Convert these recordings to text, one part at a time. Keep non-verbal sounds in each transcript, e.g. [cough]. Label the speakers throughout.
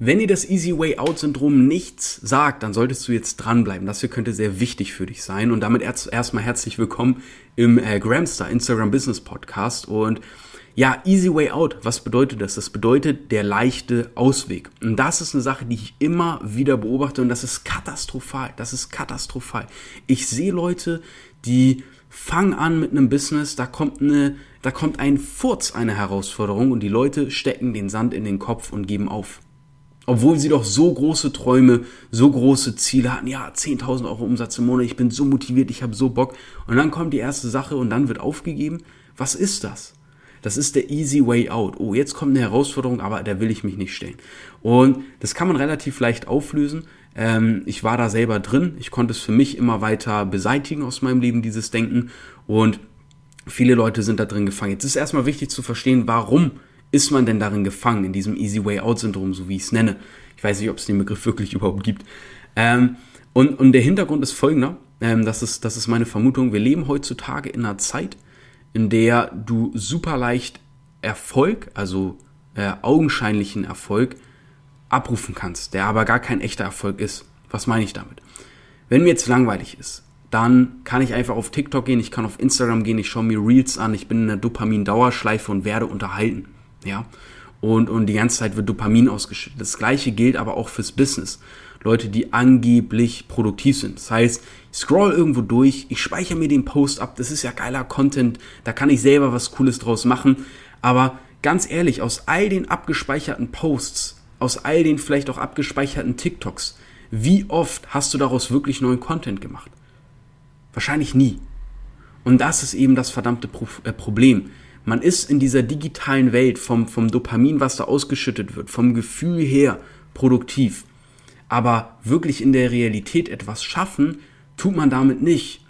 Speaker 1: Wenn dir das Easy Way Out Syndrom nichts sagt, dann solltest du jetzt dranbleiben. Das hier könnte sehr wichtig für dich sein. Und damit erst, erstmal herzlich willkommen im äh, Gramstar Instagram Business Podcast. Und ja, Easy Way Out, was bedeutet das? Das bedeutet der leichte Ausweg. Und das ist eine Sache, die ich immer wieder beobachte und das ist katastrophal. Das ist katastrophal. Ich sehe Leute, die fangen an mit einem Business, da kommt eine, da kommt ein Furz, eine Herausforderung und die Leute stecken den Sand in den Kopf und geben auf. Obwohl sie doch so große Träume, so große Ziele hatten. Ja, 10.000 Euro Umsatz im Monat, ich bin so motiviert, ich habe so Bock. Und dann kommt die erste Sache und dann wird aufgegeben. Was ist das? Das ist der easy way out. Oh, jetzt kommt eine Herausforderung, aber da will ich mich nicht stellen. Und das kann man relativ leicht auflösen. Ähm, ich war da selber drin. Ich konnte es für mich immer weiter beseitigen aus meinem Leben, dieses Denken. Und viele Leute sind da drin gefangen. Jetzt ist erstmal wichtig zu verstehen, warum ist man denn darin gefangen, in diesem Easy Way Out Syndrom, so wie ich es nenne. Ich weiß nicht, ob es den Begriff wirklich überhaupt gibt. Ähm, und, und der Hintergrund ist folgender, ähm, das, ist, das ist meine Vermutung, wir leben heutzutage in einer Zeit, in der du super leicht Erfolg, also äh, augenscheinlichen Erfolg, abrufen kannst, der aber gar kein echter Erfolg ist. Was meine ich damit? Wenn mir jetzt langweilig ist, dann kann ich einfach auf TikTok gehen, ich kann auf Instagram gehen, ich schaue mir Reels an, ich bin in einer Dopamin-Dauerschleife und werde unterhalten ja. Und, und die ganze Zeit wird Dopamin ausgeschüttet. Das gleiche gilt aber auch fürs Business. Leute, die angeblich produktiv sind. Das heißt, ich scroll irgendwo durch, ich speichere mir den Post ab, das ist ja geiler Content, da kann ich selber was Cooles draus machen. Aber ganz ehrlich, aus all den abgespeicherten Posts, aus all den vielleicht auch abgespeicherten TikToks, wie oft hast du daraus wirklich neuen Content gemacht? Wahrscheinlich nie. Und das ist eben das verdammte äh, Problem. Man ist in dieser digitalen Welt vom, vom Dopamin, was da ausgeschüttet wird, vom Gefühl her produktiv. Aber wirklich in der Realität etwas schaffen, tut man damit nicht.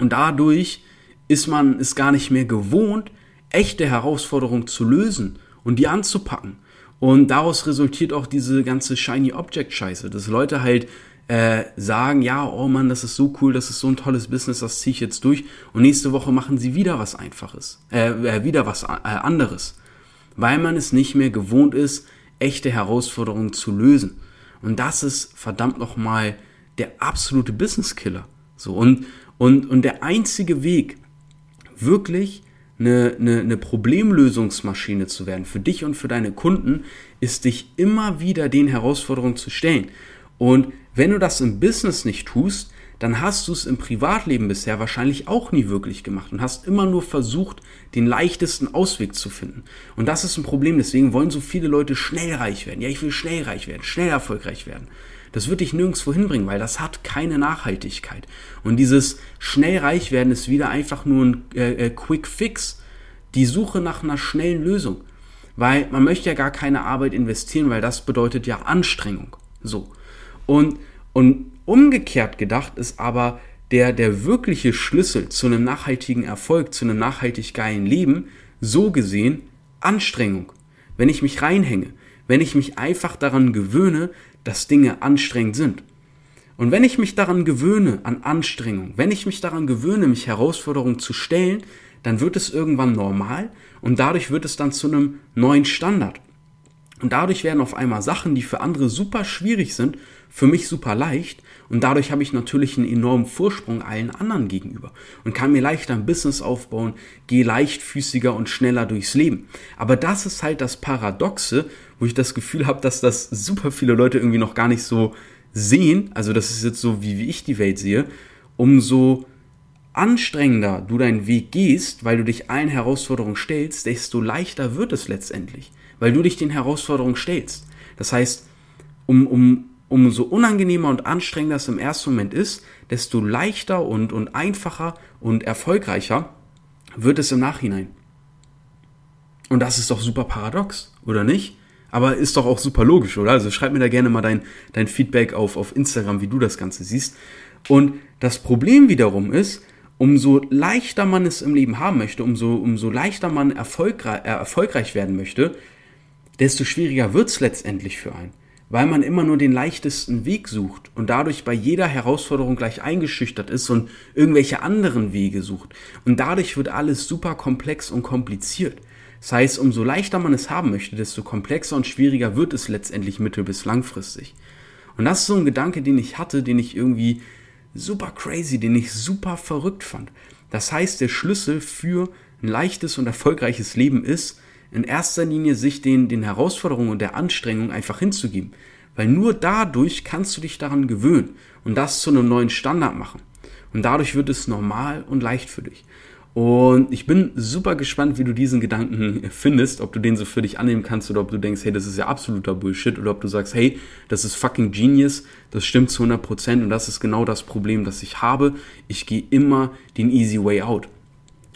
Speaker 1: Und dadurch ist man es gar nicht mehr gewohnt, echte Herausforderungen zu lösen und die anzupacken. Und daraus resultiert auch diese ganze Shiny Object Scheiße, dass Leute halt äh, sagen, ja, oh Mann, das ist so cool, das ist so ein tolles Business, das ziehe ich jetzt durch. Und nächste Woche machen sie wieder was Einfaches, äh, äh, wieder was äh, anderes. Weil man es nicht mehr gewohnt ist, echte Herausforderungen zu lösen. Und das ist verdammt nochmal der absolute Business Killer. So, und, und, und der einzige Weg, wirklich eine, eine, eine Problemlösungsmaschine zu werden für dich und für deine Kunden, ist dich immer wieder den Herausforderungen zu stellen. Und wenn du das im Business nicht tust, dann hast du es im Privatleben bisher wahrscheinlich auch nie wirklich gemacht und hast immer nur versucht, den leichtesten Ausweg zu finden. Und das ist ein Problem, deswegen wollen so viele Leute schnell reich werden. Ja, ich will schnell reich werden, schnell erfolgreich werden. Das wird dich nirgendwo hinbringen, weil das hat keine Nachhaltigkeit. Und dieses schnell reich werden ist wieder einfach nur ein äh, äh, Quick Fix. Die Suche nach einer schnellen Lösung. Weil man möchte ja gar keine Arbeit investieren, weil das bedeutet ja Anstrengung. So. Und, und umgekehrt gedacht ist aber der, der wirkliche Schlüssel zu einem nachhaltigen Erfolg, zu einem nachhaltig geilen Leben, so gesehen Anstrengung. Wenn ich mich reinhänge, wenn ich mich einfach daran gewöhne, dass Dinge anstrengend sind. Und wenn ich mich daran gewöhne, an Anstrengung, wenn ich mich daran gewöhne, mich Herausforderungen zu stellen, dann wird es irgendwann normal und dadurch wird es dann zu einem neuen Standard. Und dadurch werden auf einmal Sachen, die für andere super schwierig sind, für mich super leicht. Und dadurch habe ich natürlich einen enormen Vorsprung allen anderen gegenüber und kann mir leichter ein Business aufbauen, gehe leichtfüßiger und schneller durchs Leben. Aber das ist halt das Paradoxe, wo ich das Gefühl habe, dass das super viele Leute irgendwie noch gar nicht so sehen. Also das ist jetzt so, wie, wie ich die Welt sehe. Umso anstrengender du deinen Weg gehst, weil du dich allen Herausforderungen stellst, desto leichter wird es letztendlich weil du dich den Herausforderungen stellst. Das heißt, um, um, umso unangenehmer und anstrengender es im ersten Moment ist, desto leichter und, und einfacher und erfolgreicher wird es im Nachhinein. Und das ist doch super paradox, oder nicht? Aber ist doch auch super logisch, oder? Also schreib mir da gerne mal dein, dein Feedback auf, auf Instagram, wie du das Ganze siehst. Und das Problem wiederum ist, umso leichter man es im Leben haben möchte, umso, umso leichter man erfolgreich, äh, erfolgreich werden möchte, desto schwieriger wird es letztendlich für einen, weil man immer nur den leichtesten Weg sucht und dadurch bei jeder Herausforderung gleich eingeschüchtert ist und irgendwelche anderen Wege sucht. Und dadurch wird alles super komplex und kompliziert. Das heißt, umso leichter man es haben möchte, desto komplexer und schwieriger wird es letztendlich mittel- bis langfristig. Und das ist so ein Gedanke, den ich hatte, den ich irgendwie super crazy, den ich super verrückt fand. Das heißt, der Schlüssel für ein leichtes und erfolgreiches Leben ist, in erster Linie sich den, den Herausforderungen und der Anstrengung einfach hinzugeben. Weil nur dadurch kannst du dich daran gewöhnen und das zu einem neuen Standard machen. Und dadurch wird es normal und leicht für dich. Und ich bin super gespannt, wie du diesen Gedanken [laughs] findest, ob du den so für dich annehmen kannst oder ob du denkst, hey, das ist ja absoluter Bullshit oder ob du sagst, hey, das ist fucking genius, das stimmt zu 100% und das ist genau das Problem, das ich habe. Ich gehe immer den easy way out.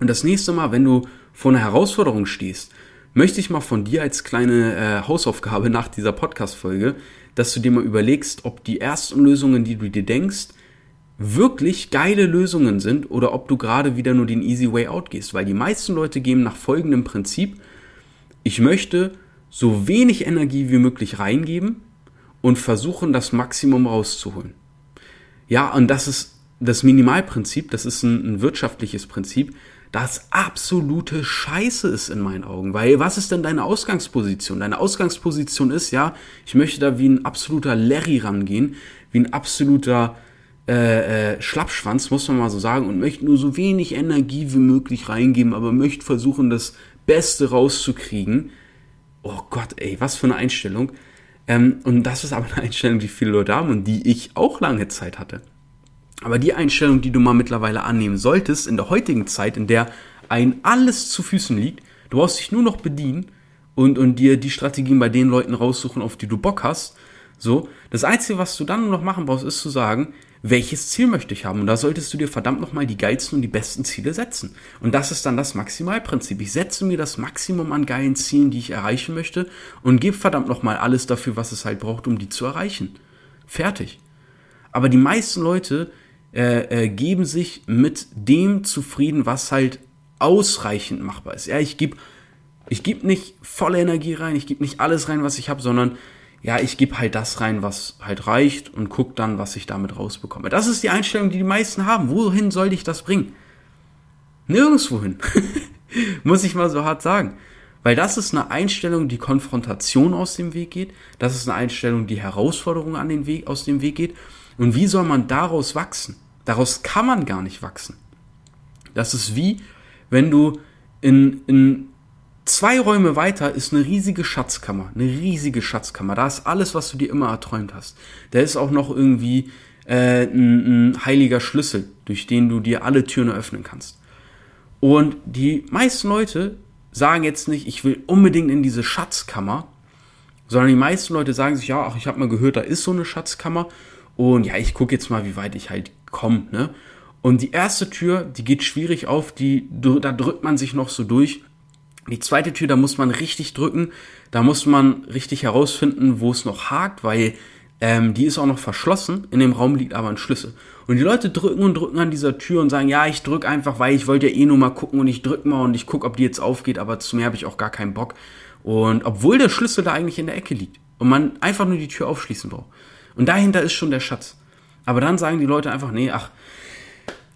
Speaker 1: Und das nächste Mal, wenn du vor einer Herausforderung stehst, möchte ich mal von dir als kleine äh, Hausaufgabe [laughs] nach dieser Podcast-Folge, dass du dir mal überlegst, ob die ersten Lösungen, die du dir denkst, wirklich geile Lösungen sind oder ob du gerade wieder nur den easy way out gehst. Weil die meisten Leute gehen nach folgendem Prinzip. Ich möchte so wenig Energie wie möglich reingeben und versuchen, das Maximum rauszuholen. Ja, und das ist das Minimalprinzip, das ist ein, ein wirtschaftliches Prinzip, das absolute Scheiße ist in meinen Augen. Weil was ist denn deine Ausgangsposition? Deine Ausgangsposition ist ja, ich möchte da wie ein absoluter Larry rangehen, wie ein absoluter äh, äh, Schlappschwanz, muss man mal so sagen, und möchte nur so wenig Energie wie möglich reingeben, aber möchte versuchen, das Beste rauszukriegen. Oh Gott, ey, was für eine Einstellung. Ähm, und das ist aber eine Einstellung, die viele Leute haben und die ich auch lange Zeit hatte. Aber die Einstellung, die du mal mittlerweile annehmen solltest, in der heutigen Zeit, in der ein alles zu Füßen liegt, du brauchst dich nur noch bedienen und, und dir die Strategien bei den Leuten raussuchen, auf die du Bock hast. So, das Einzige, was du dann nur noch machen brauchst, ist zu sagen, welches Ziel möchte ich haben? Und da solltest du dir verdammt nochmal die geilsten und die besten Ziele setzen. Und das ist dann das Maximalprinzip. Ich setze mir das Maximum an geilen Zielen, die ich erreichen möchte und gebe verdammt nochmal alles dafür, was es halt braucht, um die zu erreichen. Fertig. Aber die meisten Leute äh, äh, geben sich mit dem zufrieden, was halt ausreichend machbar ist. Ja, ich gebe ich geb nicht volle Energie rein, ich gebe nicht alles rein, was ich habe, sondern ja, ich gebe halt das rein, was halt reicht und guck dann, was ich damit rausbekomme. Das ist die Einstellung, die die meisten haben. Wohin soll ich das bringen? Nirgendwohin. [laughs] Muss ich mal so hart sagen. Weil das ist eine Einstellung, die Konfrontation aus dem Weg geht. Das ist eine Einstellung, die Herausforderung an den Weg, aus dem Weg geht. Und wie soll man daraus wachsen? Daraus kann man gar nicht wachsen. Das ist wie, wenn du in, in Zwei Räume weiter ist eine riesige Schatzkammer. Eine riesige Schatzkammer. Da ist alles, was du dir immer erträumt hast. Da ist auch noch irgendwie äh, ein, ein heiliger Schlüssel, durch den du dir alle Türen öffnen kannst. Und die meisten Leute sagen jetzt nicht, ich will unbedingt in diese Schatzkammer, sondern die meisten Leute sagen sich, ja, ach, ich habe mal gehört, da ist so eine Schatzkammer und ja, ich gucke jetzt mal, wie weit ich halt komme. Ne? Und die erste Tür, die geht schwierig auf, die, da drückt man sich noch so durch die zweite Tür, da muss man richtig drücken, da muss man richtig herausfinden, wo es noch hakt, weil ähm, die ist auch noch verschlossen, in dem Raum liegt aber ein Schlüssel. Und die Leute drücken und drücken an dieser Tür und sagen, ja, ich drück einfach, weil ich wollte ja eh nur mal gucken und ich drück mal und ich guck, ob die jetzt aufgeht, aber zu mehr habe ich auch gar keinen Bock. Und obwohl der Schlüssel da eigentlich in der Ecke liegt und man einfach nur die Tür aufschließen braucht. Und dahinter ist schon der Schatz. Aber dann sagen die Leute einfach, nee, ach,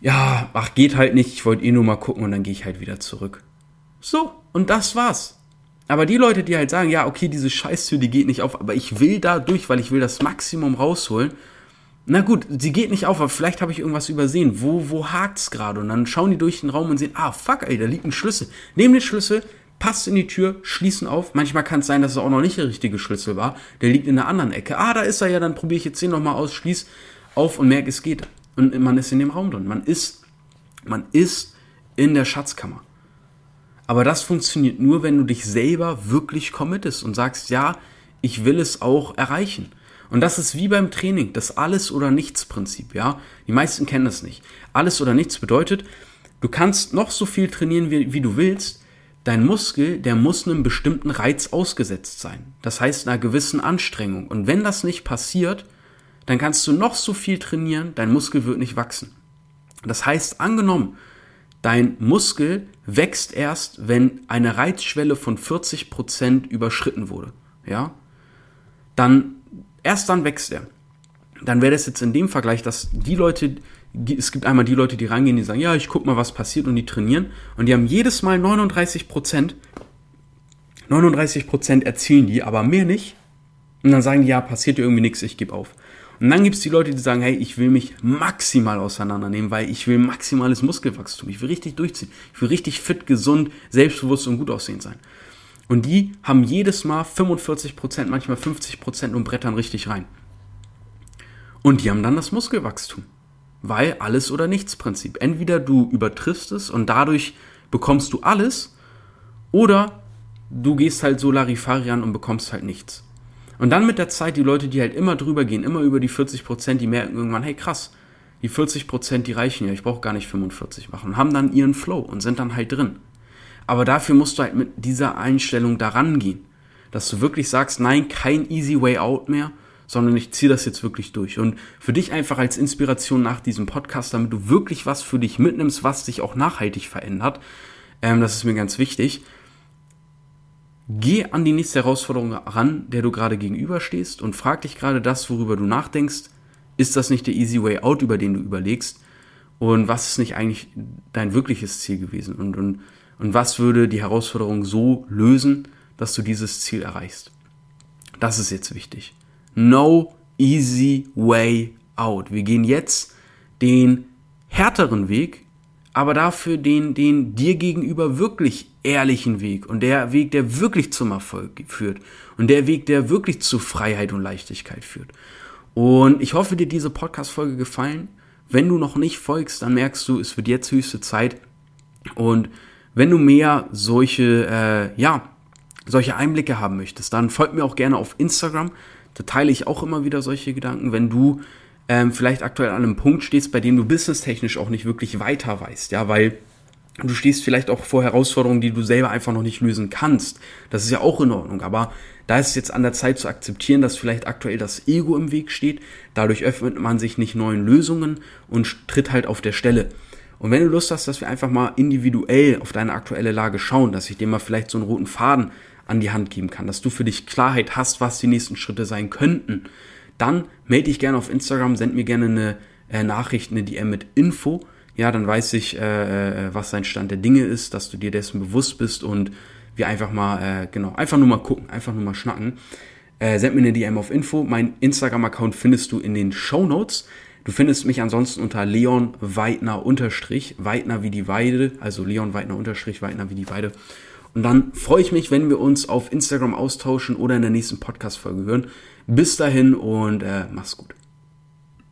Speaker 1: ja, ach, geht halt nicht, ich wollte eh nur mal gucken und dann gehe ich halt wieder zurück. So, und das war's. Aber die Leute, die halt sagen, ja, okay, diese Scheißtür, die geht nicht auf, aber ich will da durch, weil ich will das Maximum rausholen. Na gut, sie geht nicht auf, aber vielleicht habe ich irgendwas übersehen. Wo, wo hakt's gerade? Und dann schauen die durch den Raum und sehen, ah, fuck, ey, da liegt ein Schlüssel. Nehmen den Schlüssel, passt in die Tür, schließen auf. Manchmal kann es sein, dass es auch noch nicht der richtige Schlüssel war. Der liegt in der anderen Ecke. Ah, da ist er ja, dann probiere ich jetzt den nochmal aus, schließ auf und merke, es geht. Und man ist in dem Raum drin. Man ist, man ist in der Schatzkammer. Aber das funktioniert nur, wenn du dich selber wirklich committest und sagst, ja, ich will es auch erreichen. Und das ist wie beim Training, das Alles- oder Nichts-Prinzip, ja. Die meisten kennen das nicht. Alles oder Nichts bedeutet, du kannst noch so viel trainieren, wie, wie du willst. Dein Muskel, der muss einem bestimmten Reiz ausgesetzt sein. Das heißt einer gewissen Anstrengung. Und wenn das nicht passiert, dann kannst du noch so viel trainieren, dein Muskel wird nicht wachsen. Das heißt, angenommen, Dein Muskel wächst erst, wenn eine Reizschwelle von 40% überschritten wurde. Ja? Dann, erst dann wächst er. Dann wäre das jetzt in dem Vergleich, dass die Leute, es gibt einmal die Leute, die reingehen, die sagen, ja, ich guck mal, was passiert und die trainieren. Und die haben jedes Mal 39% 39% erzielen die, aber mehr nicht. Und dann sagen die, ja, passiert irgendwie nichts, ich gebe auf. Und dann gibt es die Leute, die sagen, hey, ich will mich maximal auseinandernehmen, weil ich will maximales Muskelwachstum. Ich will richtig durchziehen. Ich will richtig fit, gesund, selbstbewusst und gut aussehen sein. Und die haben jedes Mal 45%, manchmal 50% und brettern richtig rein. Und die haben dann das Muskelwachstum. Weil alles oder nichts Prinzip. Entweder du übertriffst es und dadurch bekommst du alles oder du gehst halt so Larifarian und bekommst halt nichts. Und dann mit der Zeit die Leute, die halt immer drüber gehen, immer über die 40 Prozent, die merken irgendwann, hey krass, die 40 Prozent, die reichen ja, ich brauche gar nicht 45 machen, haben dann ihren Flow und sind dann halt drin. Aber dafür musst du halt mit dieser Einstellung daran gehen, dass du wirklich sagst, nein, kein easy way out mehr, sondern ich ziehe das jetzt wirklich durch. Und für dich einfach als Inspiration nach diesem Podcast, damit du wirklich was für dich mitnimmst, was dich auch nachhaltig verändert, ähm, das ist mir ganz wichtig Geh an die nächste Herausforderung ran, der du gerade gegenüberstehst und frag dich gerade das, worüber du nachdenkst. Ist das nicht der easy way out, über den du überlegst? Und was ist nicht eigentlich dein wirkliches Ziel gewesen? Und, und, und was würde die Herausforderung so lösen, dass du dieses Ziel erreichst? Das ist jetzt wichtig. No easy way out. Wir gehen jetzt den härteren Weg, aber dafür den, den dir gegenüber wirklich ehrlichen Weg und der Weg, der wirklich zum Erfolg führt und der Weg, der wirklich zu Freiheit und Leichtigkeit führt. Und ich hoffe, dir diese Podcast-Folge gefallen. Wenn du noch nicht folgst, dann merkst du, es wird jetzt höchste Zeit. Und wenn du mehr solche, äh, ja, solche Einblicke haben möchtest, dann folg mir auch gerne auf Instagram. Da teile ich auch immer wieder solche Gedanken. Wenn du ähm, vielleicht aktuell an einem Punkt stehst, bei dem du businesstechnisch auch nicht wirklich weiter weißt, ja, weil du stehst vielleicht auch vor Herausforderungen, die du selber einfach noch nicht lösen kannst. Das ist ja auch in Ordnung, aber da ist es jetzt an der Zeit zu akzeptieren, dass vielleicht aktuell das Ego im Weg steht. Dadurch öffnet man sich nicht neuen Lösungen und tritt halt auf der Stelle. Und wenn du Lust hast, dass wir einfach mal individuell auf deine aktuelle Lage schauen, dass ich dir mal vielleicht so einen roten Faden an die Hand geben kann, dass du für dich Klarheit hast, was die nächsten Schritte sein könnten, dann melde dich gerne auf Instagram, send mir gerne eine äh, Nachricht, eine DM mit Info ja, dann weiß ich, äh, äh, was sein Stand der Dinge ist, dass du dir dessen bewusst bist und wir einfach mal, äh, genau, einfach nur mal gucken, einfach nur mal schnacken. Äh, send mir eine DM auf Info. Mein Instagram-Account findest du in den Show Notes. Du findest mich ansonsten unter Leon Weidner unterstrich, Weidner wie die Weide, also Leon Weidner unterstrich, Weidner wie die Weide. Und dann freue ich mich, wenn wir uns auf Instagram austauschen oder in der nächsten Podcast-Folge hören. Bis dahin und äh, mach's gut.